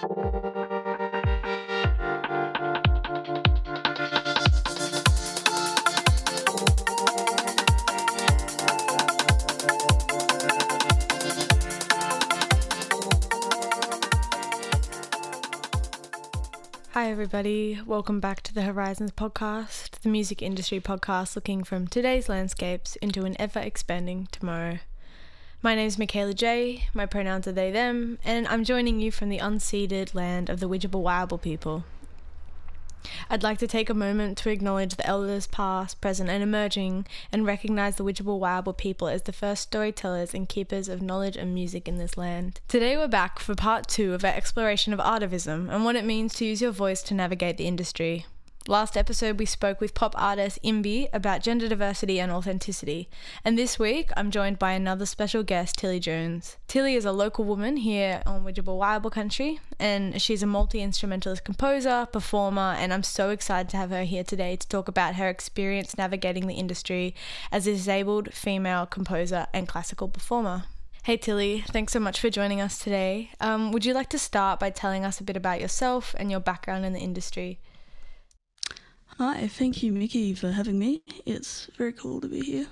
Hi, everybody. Welcome back to the Horizons podcast, the music industry podcast looking from today's landscapes into an ever expanding tomorrow. My name is Mykaela J, my pronouns are they, them, and I'm joining you from the unceded land of the Wiyabul people. I'd like to take a moment to acknowledge the elders past, present, and emerging, and recognise the Wiyabul people as the first storytellers and keepers of knowledge and music in this land. Today we're back for part two of our exploration of artivism and what it means to use your voice to navigate the industry. Last episode, we spoke with pop artist Imbi about gender diversity and authenticity. And this week, I'm joined by another special guest, Tilly Jones. Tilly is a local woman here on Widjabul Wiyabul country, and she's a multi instrumentalist composer, performer, and I'm so excited to have her here today to talk about her experience navigating the industry as a disabled female composer and classical performer. Hey Tilly, thanks so much for joining us today. Um, would you like to start by telling us a bit about yourself and your background in the industry? Hi, thank you, Mickey, for having me. It's very cool to be here,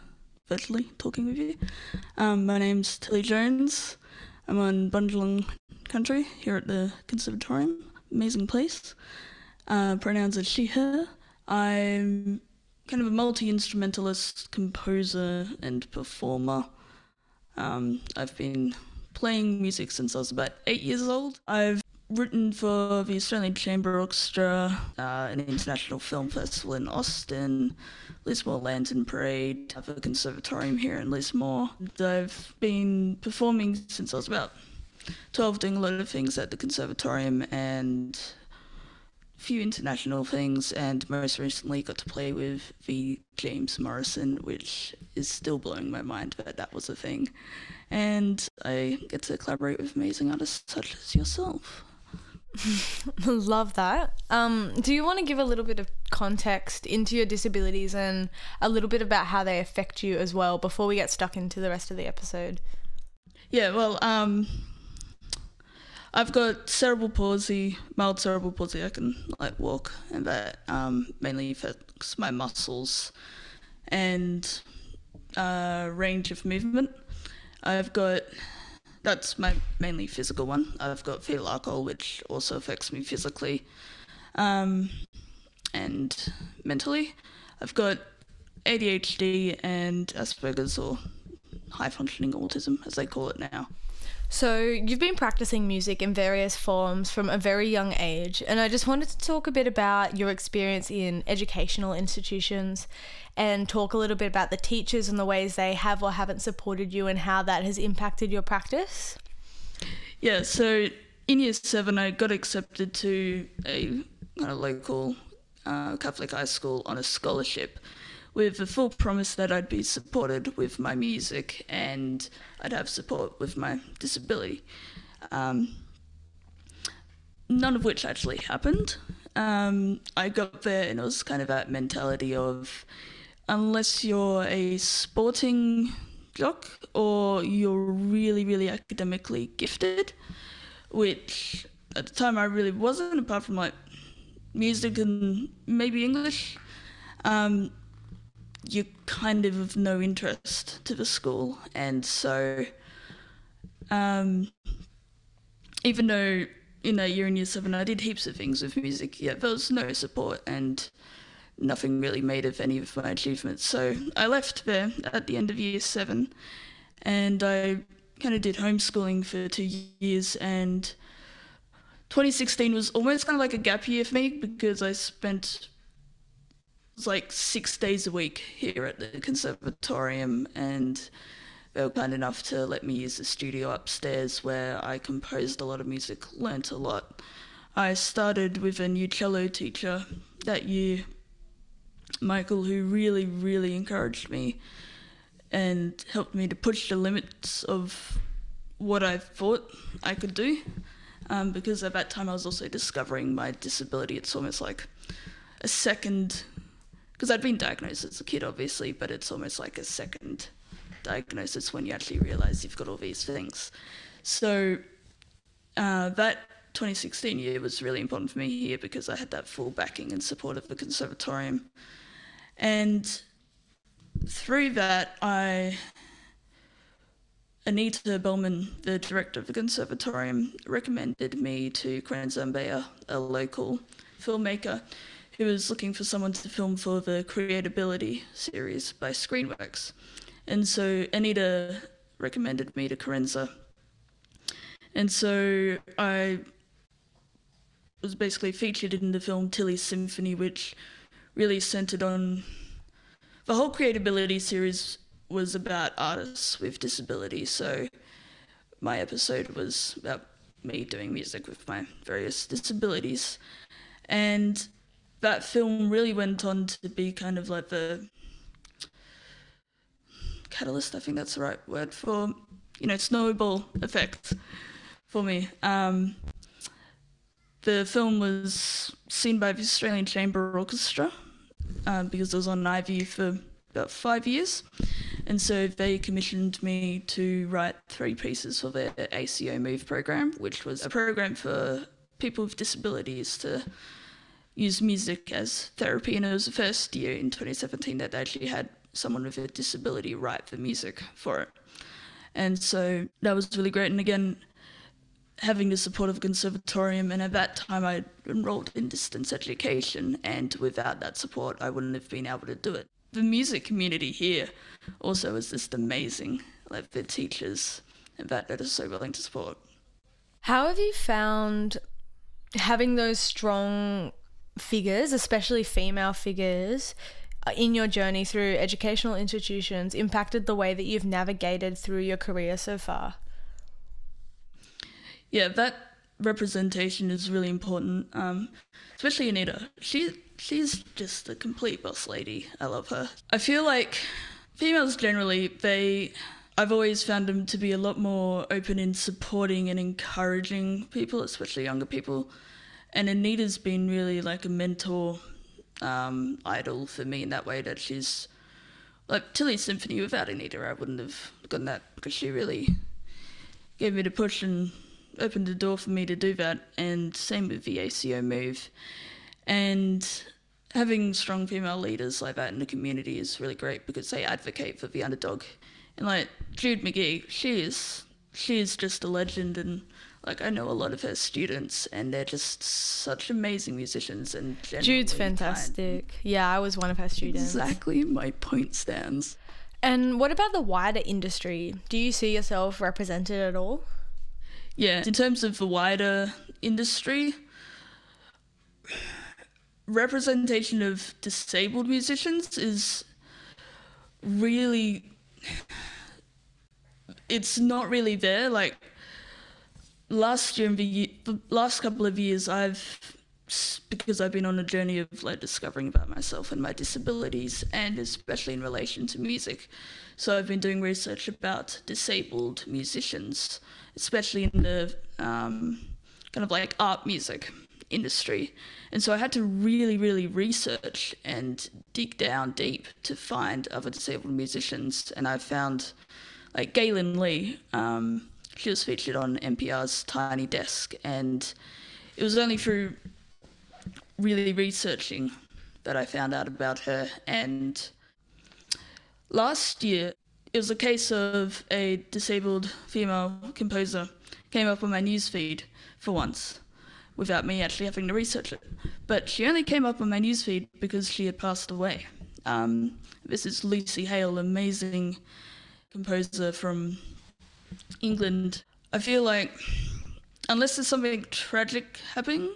virtually talking with you. Um, my name's Tilly Jones. I'm on Bundjalung country here at the Conservatorium. Amazing place. Uh, pronouns are she, her. I'm kind of a multi instrumentalist, composer, and performer. Um, I've been playing music since I was about eight years old. I've written for the Australian Chamber Orchestra, uh, an international film festival in Austin, Lismore Lantern Parade, a conservatorium here in Lismore. I've been performing since I was about 12, doing a lot of things at the conservatorium and a few international things, and most recently got to play with the James Morrison, which is still blowing my mind that that was a thing. And I get to collaborate with amazing artists such as yourself. Love that. Um, do you want to give a little bit of context into your disabilities and a little bit about how they affect you as well before we get stuck into the rest of the episode? Yeah, well, um, I've got cerebral palsy, mild cerebral palsy. I can like walk, and that um, mainly affects my muscles and uh, range of movement. I've got that's my mainly physical one. I've got fetal alcohol, which also affects me physically um, and mentally. I've got ADHD and Asperger's or high functioning autism, as they call it now. So, you've been practicing music in various forms from a very young age, and I just wanted to talk a bit about your experience in educational institutions and talk a little bit about the teachers and the ways they have or haven't supported you and how that has impacted your practice. Yeah, so in year seven, I got accepted to a, a local uh, Catholic high school on a scholarship with the full promise that I'd be supported with my music and I'd have support with my disability. Um, none of which actually happened. Um, I got there and it was kind of that mentality of unless you're a sporting jock or you're really, really academically gifted, which at the time I really wasn't, apart from like music and maybe English. Um, you're kind of of no interest to the school, and so um, even though in that year in year seven I did heaps of things with music, yet there was no support and nothing really made of any of my achievements. So I left there at the end of year seven, and I kind of did homeschooling for two years and. 2016 was almost kind of like a gap year for me because I spent was like six days a week here at the conservatorium and they were kind enough to let me use the studio upstairs where I composed a lot of music, learnt a lot. I started with a new cello teacher that year, Michael, who really, really encouraged me and helped me to push the limits of what I thought I could do. Um, because at that time I was also discovering my disability. It's almost like a second because I'd been diagnosed as a kid, obviously, but it's almost like a second diagnosis when you actually realize you've got all these things. So uh, that 2016 year was really important for me here because I had that full backing and support of the conservatorium. And through that, I Anita Bellman, the director of the conservatorium, recommended me to Karenza Mbeya, a local filmmaker who was looking for someone to film for the Creatability series by Screenworks. And so Anita recommended me to Karenza. And so I was basically featured in the film Tilly's Symphony, which really centered on the whole Creatability series was about artists with disabilities. So my episode was about me doing music with my various disabilities. And that film really went on to be kind of like the catalyst, I think that's the right word for, you know, snowball effect for me. Um, the film was seen by the Australian Chamber Orchestra um, because it was on iView for about five years. And so they commissioned me to write three pieces for their ACO Move program, which was a program for people with disabilities to use music as therapy. And it was the first year in 2017 that they actually had someone with a disability write the music for it. And so that was really great. And again, having the support of conservatorium, and at that time I enrolled in distance education, and without that support, I wouldn't have been able to do it. The music community here also is just amazing, like the teachers and that that are so willing to support. How have you found having those strong figures, especially female figures, uh, in your journey through educational institutions impacted the way that you've navigated through your career so far? Yeah, that representation is really important, um, especially Anita. She she's just a complete boss lady. I love her. I feel like females generally they. I've always found them to be a lot more open in supporting and encouraging people, especially younger people. And Anita's been really like a mentor um, idol for me in that way that she's like Tilly's Symphony without Anita I wouldn't have gotten that because she really gave me the push and opened the door for me to do that. And same with the ACO move. And having strong female leaders like that in the community is really great because they advocate for the underdog. And like Jude McGee she is she is just a legend and like I know a lot of her students, and they're just such amazing musicians. And Jude's fantastic. Yeah, I was one of her students. Exactly, my point stands. And what about the wider industry? Do you see yourself represented at all? Yeah, in terms of the wider industry, representation of disabled musicians is really it's not really there like last year and the, the last couple of years, I've because I've been on a journey of like discovering about myself and my disabilities, and especially in relation to music. So I've been doing research about disabled musicians, especially in the um, kind of like art music industry. And so I had to really, really research and dig down deep to find other disabled musicians. And I found like Gaelynn Lea. Um, she was featured on NPR's Tiny Desk, and it was only through really researching that I found out about her. And last year, it was a case of a disabled female composer came up on my newsfeed for once without me actually having to research it. But she only came up on my newsfeed because she had passed away. Um, this is Lucy Hale, amazing composer from England, I feel like unless there's something tragic happening,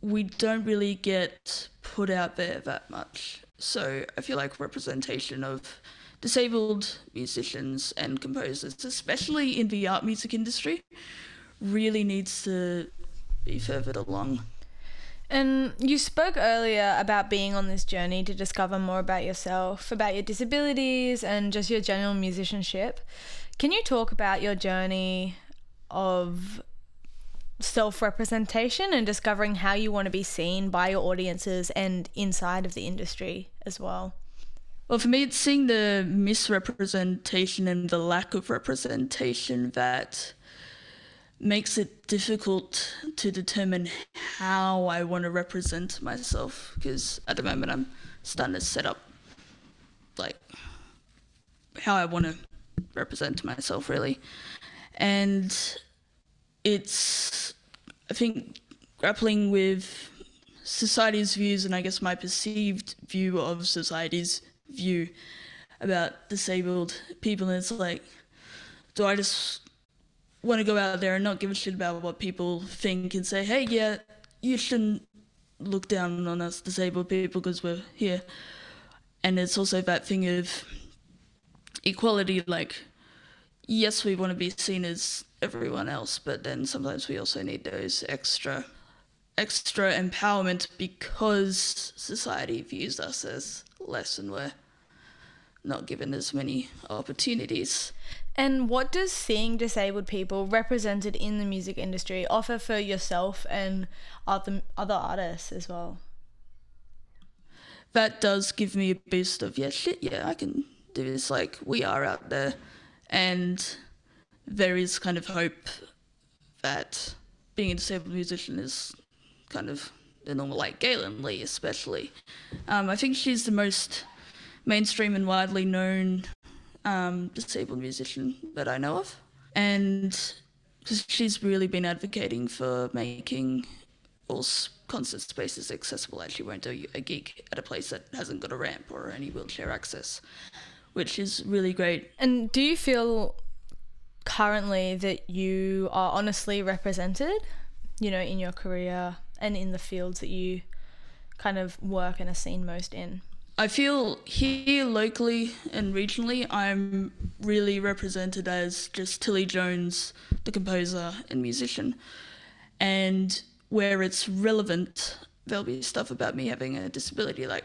we don't really get put out there that much. So I feel like representation of disabled musicians and composers, especially in the art music industry, really needs to be furthered along. And you spoke earlier about being on this journey to discover more about yourself, about your disabilities, and just your general musicianship. Can you talk about your journey of self representation and discovering how you want to be seen by your audiences and inside of the industry as well? Well, for me, it's seeing the misrepresentation and the lack of representation that makes it difficult to determine how I want to represent myself because at the moment I'm starting to set up like how I want to represent myself really. And it's I think grappling with society's views and I guess my perceived view of society's view about disabled people and it's like do I just want to go out there and not give a shit about what people think and say, hey, yeah, you shouldn't look down on us disabled people because we're here. And it's also that thing of equality, like, yes, we want to be seen as everyone else, but then sometimes we also need those extra extra empowerment because society views us as less and we're not given as many opportunities. And what does seeing disabled people represented in the music industry offer for yourself and other other artists as well? That does give me a boost of yeah shit yeah I can do this like we are out there and there is kind of hope that being a disabled musician is kind of the normal like Gaelynn Lea especially. Um, I think she's the most mainstream and widely known um, disabled musician that I know of. And she's really been advocating for making all concert spaces accessible. Like she won't do a gig at a place that hasn't got a ramp or any wheelchair access, which is really great. And do you feel currently that you are honestly represented, you know, in your career and in the fields that you kind of work and are seen most in? I feel here locally and regionally, I'm really represented as just Tilly Jones, the composer and musician. And where it's relevant, there'll be stuff about me having a disability. Like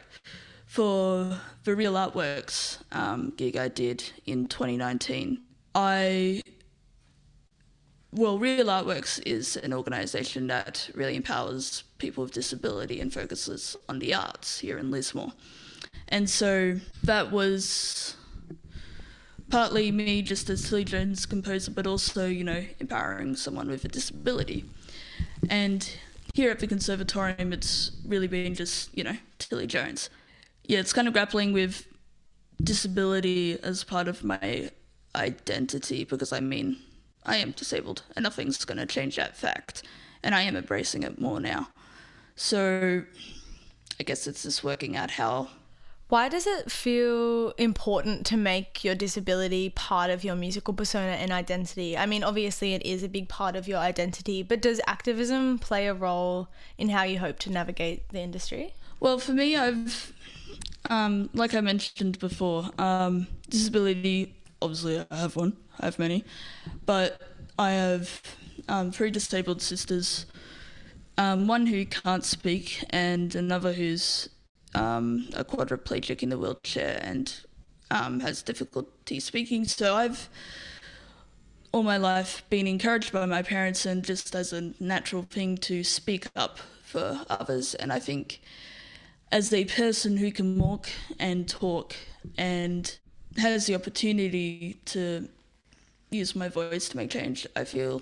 for the Real Artworks um, gig I did in 2019, I well, Real Artworks is an organisation that really empowers people with disability and focuses on the arts here in Lismore. And so that was partly me just as Tilly Jones composer, but also, you know, empowering someone with a disability. And here at the Conservatorium, it's really been just, you know, Tilly Jones. Yeah, it's kind of grappling with disability as part of my identity because I mean, I am disabled and nothing's going to change that fact. And I am embracing it more now. So I guess it's just working out how why does it feel important to make your disability part of your musical persona and identity? I mean, obviously, it is a big part of your identity, but does activism play a role in how you hope to navigate the industry? Well, for me, I've, um, like I mentioned before, um, disability, obviously, I have one, I have many, but I have um, three disabled sisters. Um, one who can't speak, and another who's um, a quadriplegic in the wheelchair and um, has difficulty speaking. So I've all my life been encouraged by my parents and just as a natural thing to speak up for others. And I think as a person who can walk and talk and has the opportunity to use my voice to make change, I feel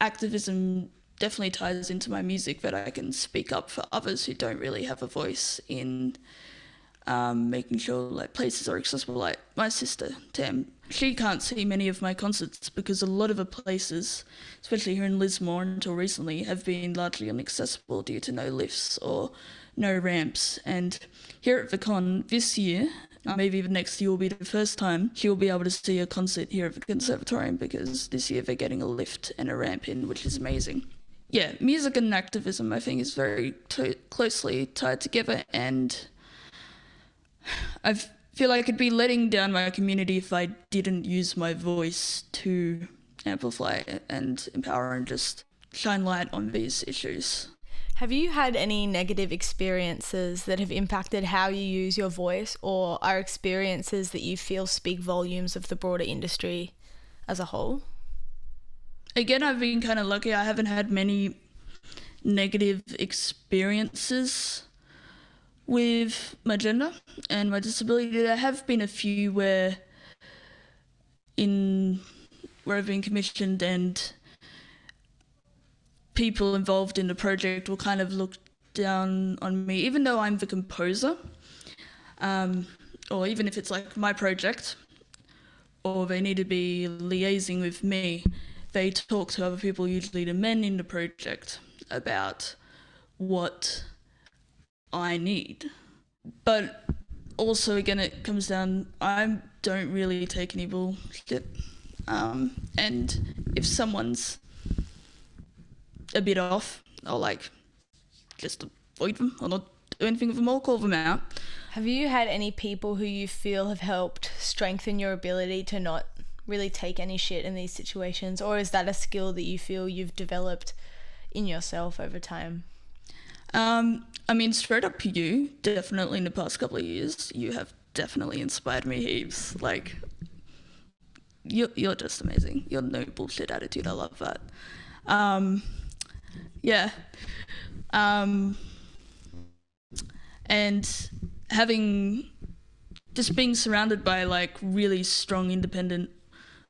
activism definitely ties into my music that I can speak up for others who don't really have a voice in um, making sure like places are accessible. Like my sister Tam, she can't see many of my concerts because a lot of the places, especially here in Lismore until recently, have been largely inaccessible due to no lifts or no ramps. And here at the con this year, uh, maybe even next year will be the first time she will be able to see a concert here at the conservatorium because this year they're getting a lift and a ramp in, which is amazing yeah, music and activism, I think, is very t- closely tied together, and I feel like I'd be letting down my community if I didn't use my voice to amplify and empower and just shine light on these issues. Have you had any negative experiences that have impacted how you use your voice, or are experiences that you feel speak volumes of the broader industry as a whole? again, I've been kind of lucky. I haven't had many negative experiences with my gender and my disability. There have been a few where in where I've been commissioned and people involved in the project will kind of look down on me, even though I'm the composer, um, or even if it's like my project, or they need to be liaising with me, they talk to other people, usually the men in the project, about what I need. But also, again, it comes down, I don't really take any bullshit. Um, and if someone's a bit off, I'll like just avoid them or not do anything with them or call them out. Have you had any people who you feel have helped strengthen your ability to not really take any shit in these situations? Or is that a skill that you feel you've developed in yourself over time? Um, I mean, straight up you, definitely in the past couple of years, you have definitely inspired me heaps. Like, you're, you're just amazing. Your no bullshit attitude, I love that. Um, yeah. Um, and having just being surrounded by like really strong, independent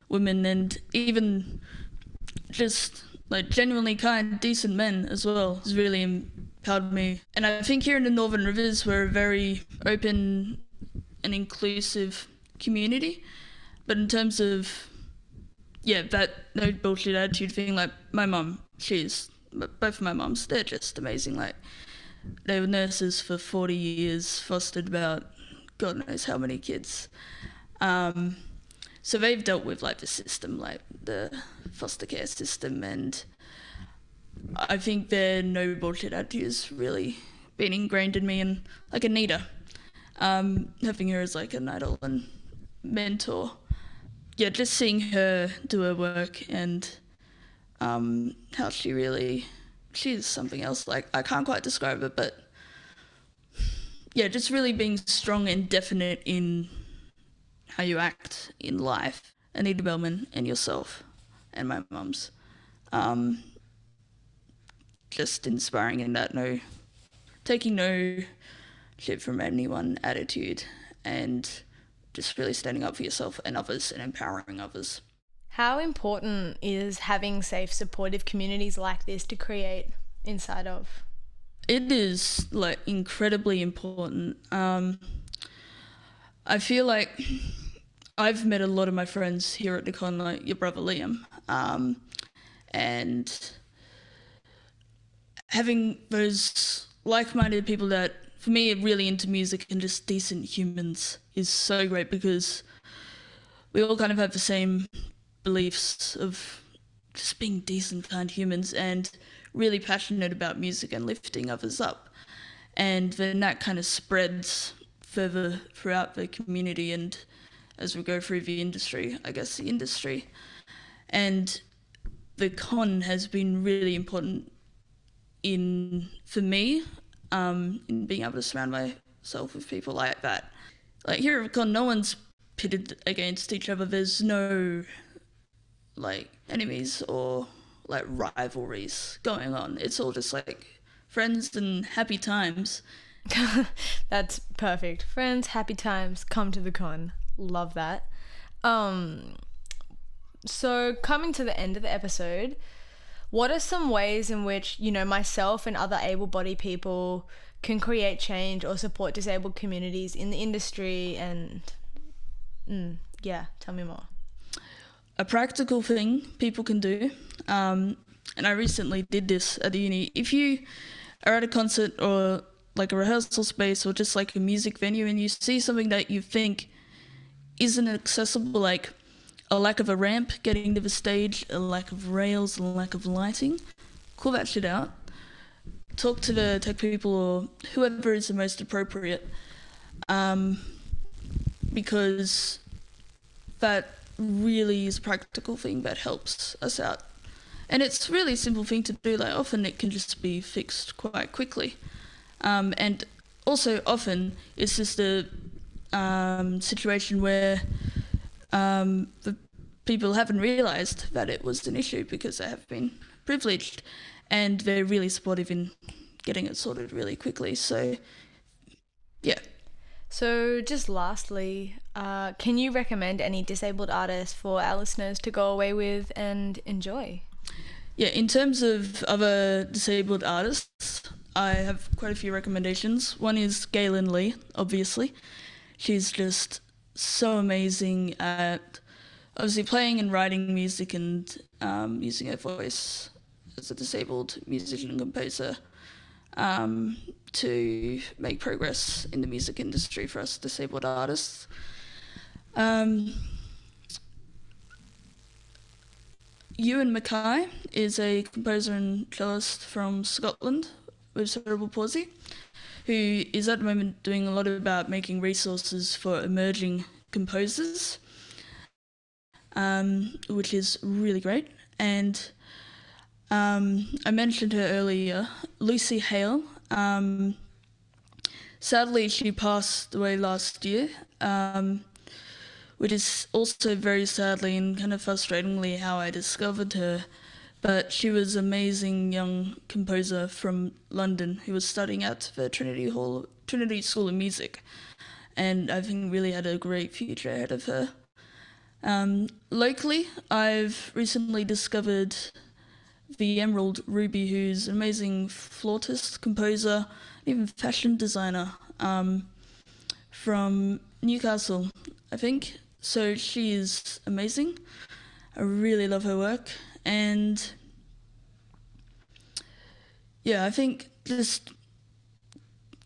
women and even just like genuinely kind, decent men as well has really empowered me. And I think here in the Northern Rivers, we're a very open and inclusive community. But in terms of, yeah, that no bullshit attitude thing, like my mum, she's, both of my mums, they're just amazing. Like, they were nurses for 40 years, fostered about God knows how many kids. Um, so they've dealt with like the system, like the foster care system, and I think their no bullshit attitude has really been ingrained in me. And like Anita, um, having her as like an idol and mentor, yeah, just seeing her do her work and um, how she really, she's something else. Like I can't quite describe it, but yeah, just really being strong and definite in how you act in life. Anita Bellman and yourself and my mum's. Um, just inspiring in that no, taking no shit from anyone attitude and just really standing up for yourself and others and empowering others. How important is having safe, supportive communities like this to create inside of? It is like incredibly important. Um, I feel like I've met a lot of my friends here at con, like your brother Liam, um, and having those like-minded people that, for me, are really into music and just decent humans is so great because we all kind of have the same beliefs of just being decent, kind humans and really passionate about music and lifting others up. And then that kind of spreads further throughout the community and as we go through the industry, I guess the industry. And the con has been really important in for me um, in being able to surround myself with people like that. Like here at con, no one's pitted against each other. There's no like enemies or like rivalries going on. It's all just like friends and happy times. That's perfect. Friends, happy times, come to the con. Love that. Um, so, coming to the end of the episode, what are some ways in which, you know, myself and other able bodied people can create change or support disabled communities in the industry? And mm, yeah, tell me more. A practical thing people can do, um, and I recently did this at the uni. If you are at a concert or like a rehearsal space or just like a music venue and you see something that you think isn't accessible, like a lack of a ramp getting to the stage, a lack of rails, a lack of lighting. Call that shit out. Talk to the tech people or whoever is the most appropriate, um, because that really is a practical thing that helps us out. And it's really a simple thing to do. Like often it can just be fixed quite quickly, um, and also often it's just a um, situation where um, the people haven't realised that it was an issue because they have been privileged, and they're really supportive in getting it sorted really quickly. So, yeah. So, just lastly, uh, can you recommend any disabled artists for our listeners to go away with and enjoy? Yeah, in terms of other disabled artists, I have quite a few recommendations. One is Gaelynn Lea, obviously. She's just so amazing at obviously playing and writing music and um, using her voice as a disabled musician and composer um, to make progress in the music industry for us disabled artists. Um, Ewan Mackay is a composer and cellist from Scotland with cerebral palsy, who is at the moment doing a lot about making resources for emerging composers, um, which is really great. And um, I mentioned her earlier, Lucy Hale. Um, sadly, she passed away last year, um, which is also very sadly and kind of frustratingly how I discovered her. But she was an amazing young composer from London who was studying at the Trinity Hall, Trinity School of Music, and I think really had a great future ahead of her. Um, locally, I've recently discovered the Emerald Ruby, who's an amazing flautist, composer, even fashion designer um, from Newcastle, I think. So she is amazing. I really love her work, and yeah, I think just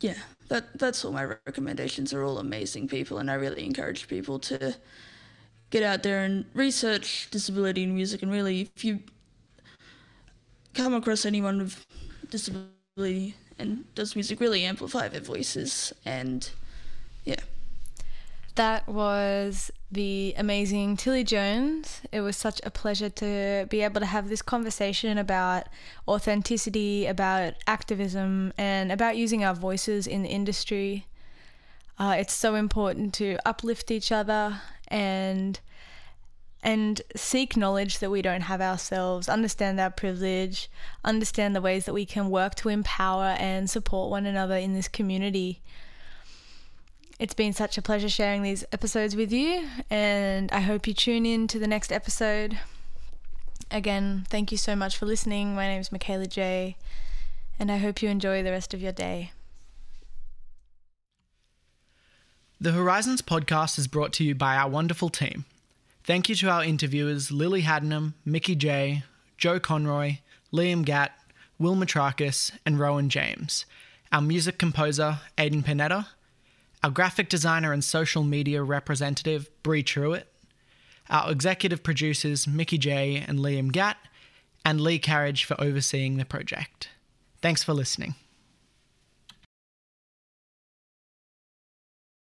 yeah, that that's all my recommendations are all amazing people, and I really encourage people to get out there and research disability in music, and really, if you come across anyone with disability and does music really amplify their voices and yeah that was the amazing Tilly Jones. It was such a pleasure to be able to have this conversation about authenticity, about activism, and about using our voices in the industry. Uh, it's so important to uplift each other and and seek knowledge that we don't have ourselves, understand our privilege, understand the ways that we can work to empower and support one another in this community. It's been such a pleasure sharing these episodes with you, and I hope you tune in to the next episode. Again, thank you so much for listening. My name is Mykaela J, and I hope you enjoy the rest of your day. The Horizons podcast is brought to you by our wonderful team. Thank you to our interviewers Lily Haddenham, Mickey J, Joe Conroy, Liam Gatt, Will Matrakis, and Rowan James, our music composer Aidan Panetta, our graphic designer and social media representative Bree Truitt, our executive producers Mickey J and Liam Gatt, and Lee Carriage for overseeing the project. Thanks for listening.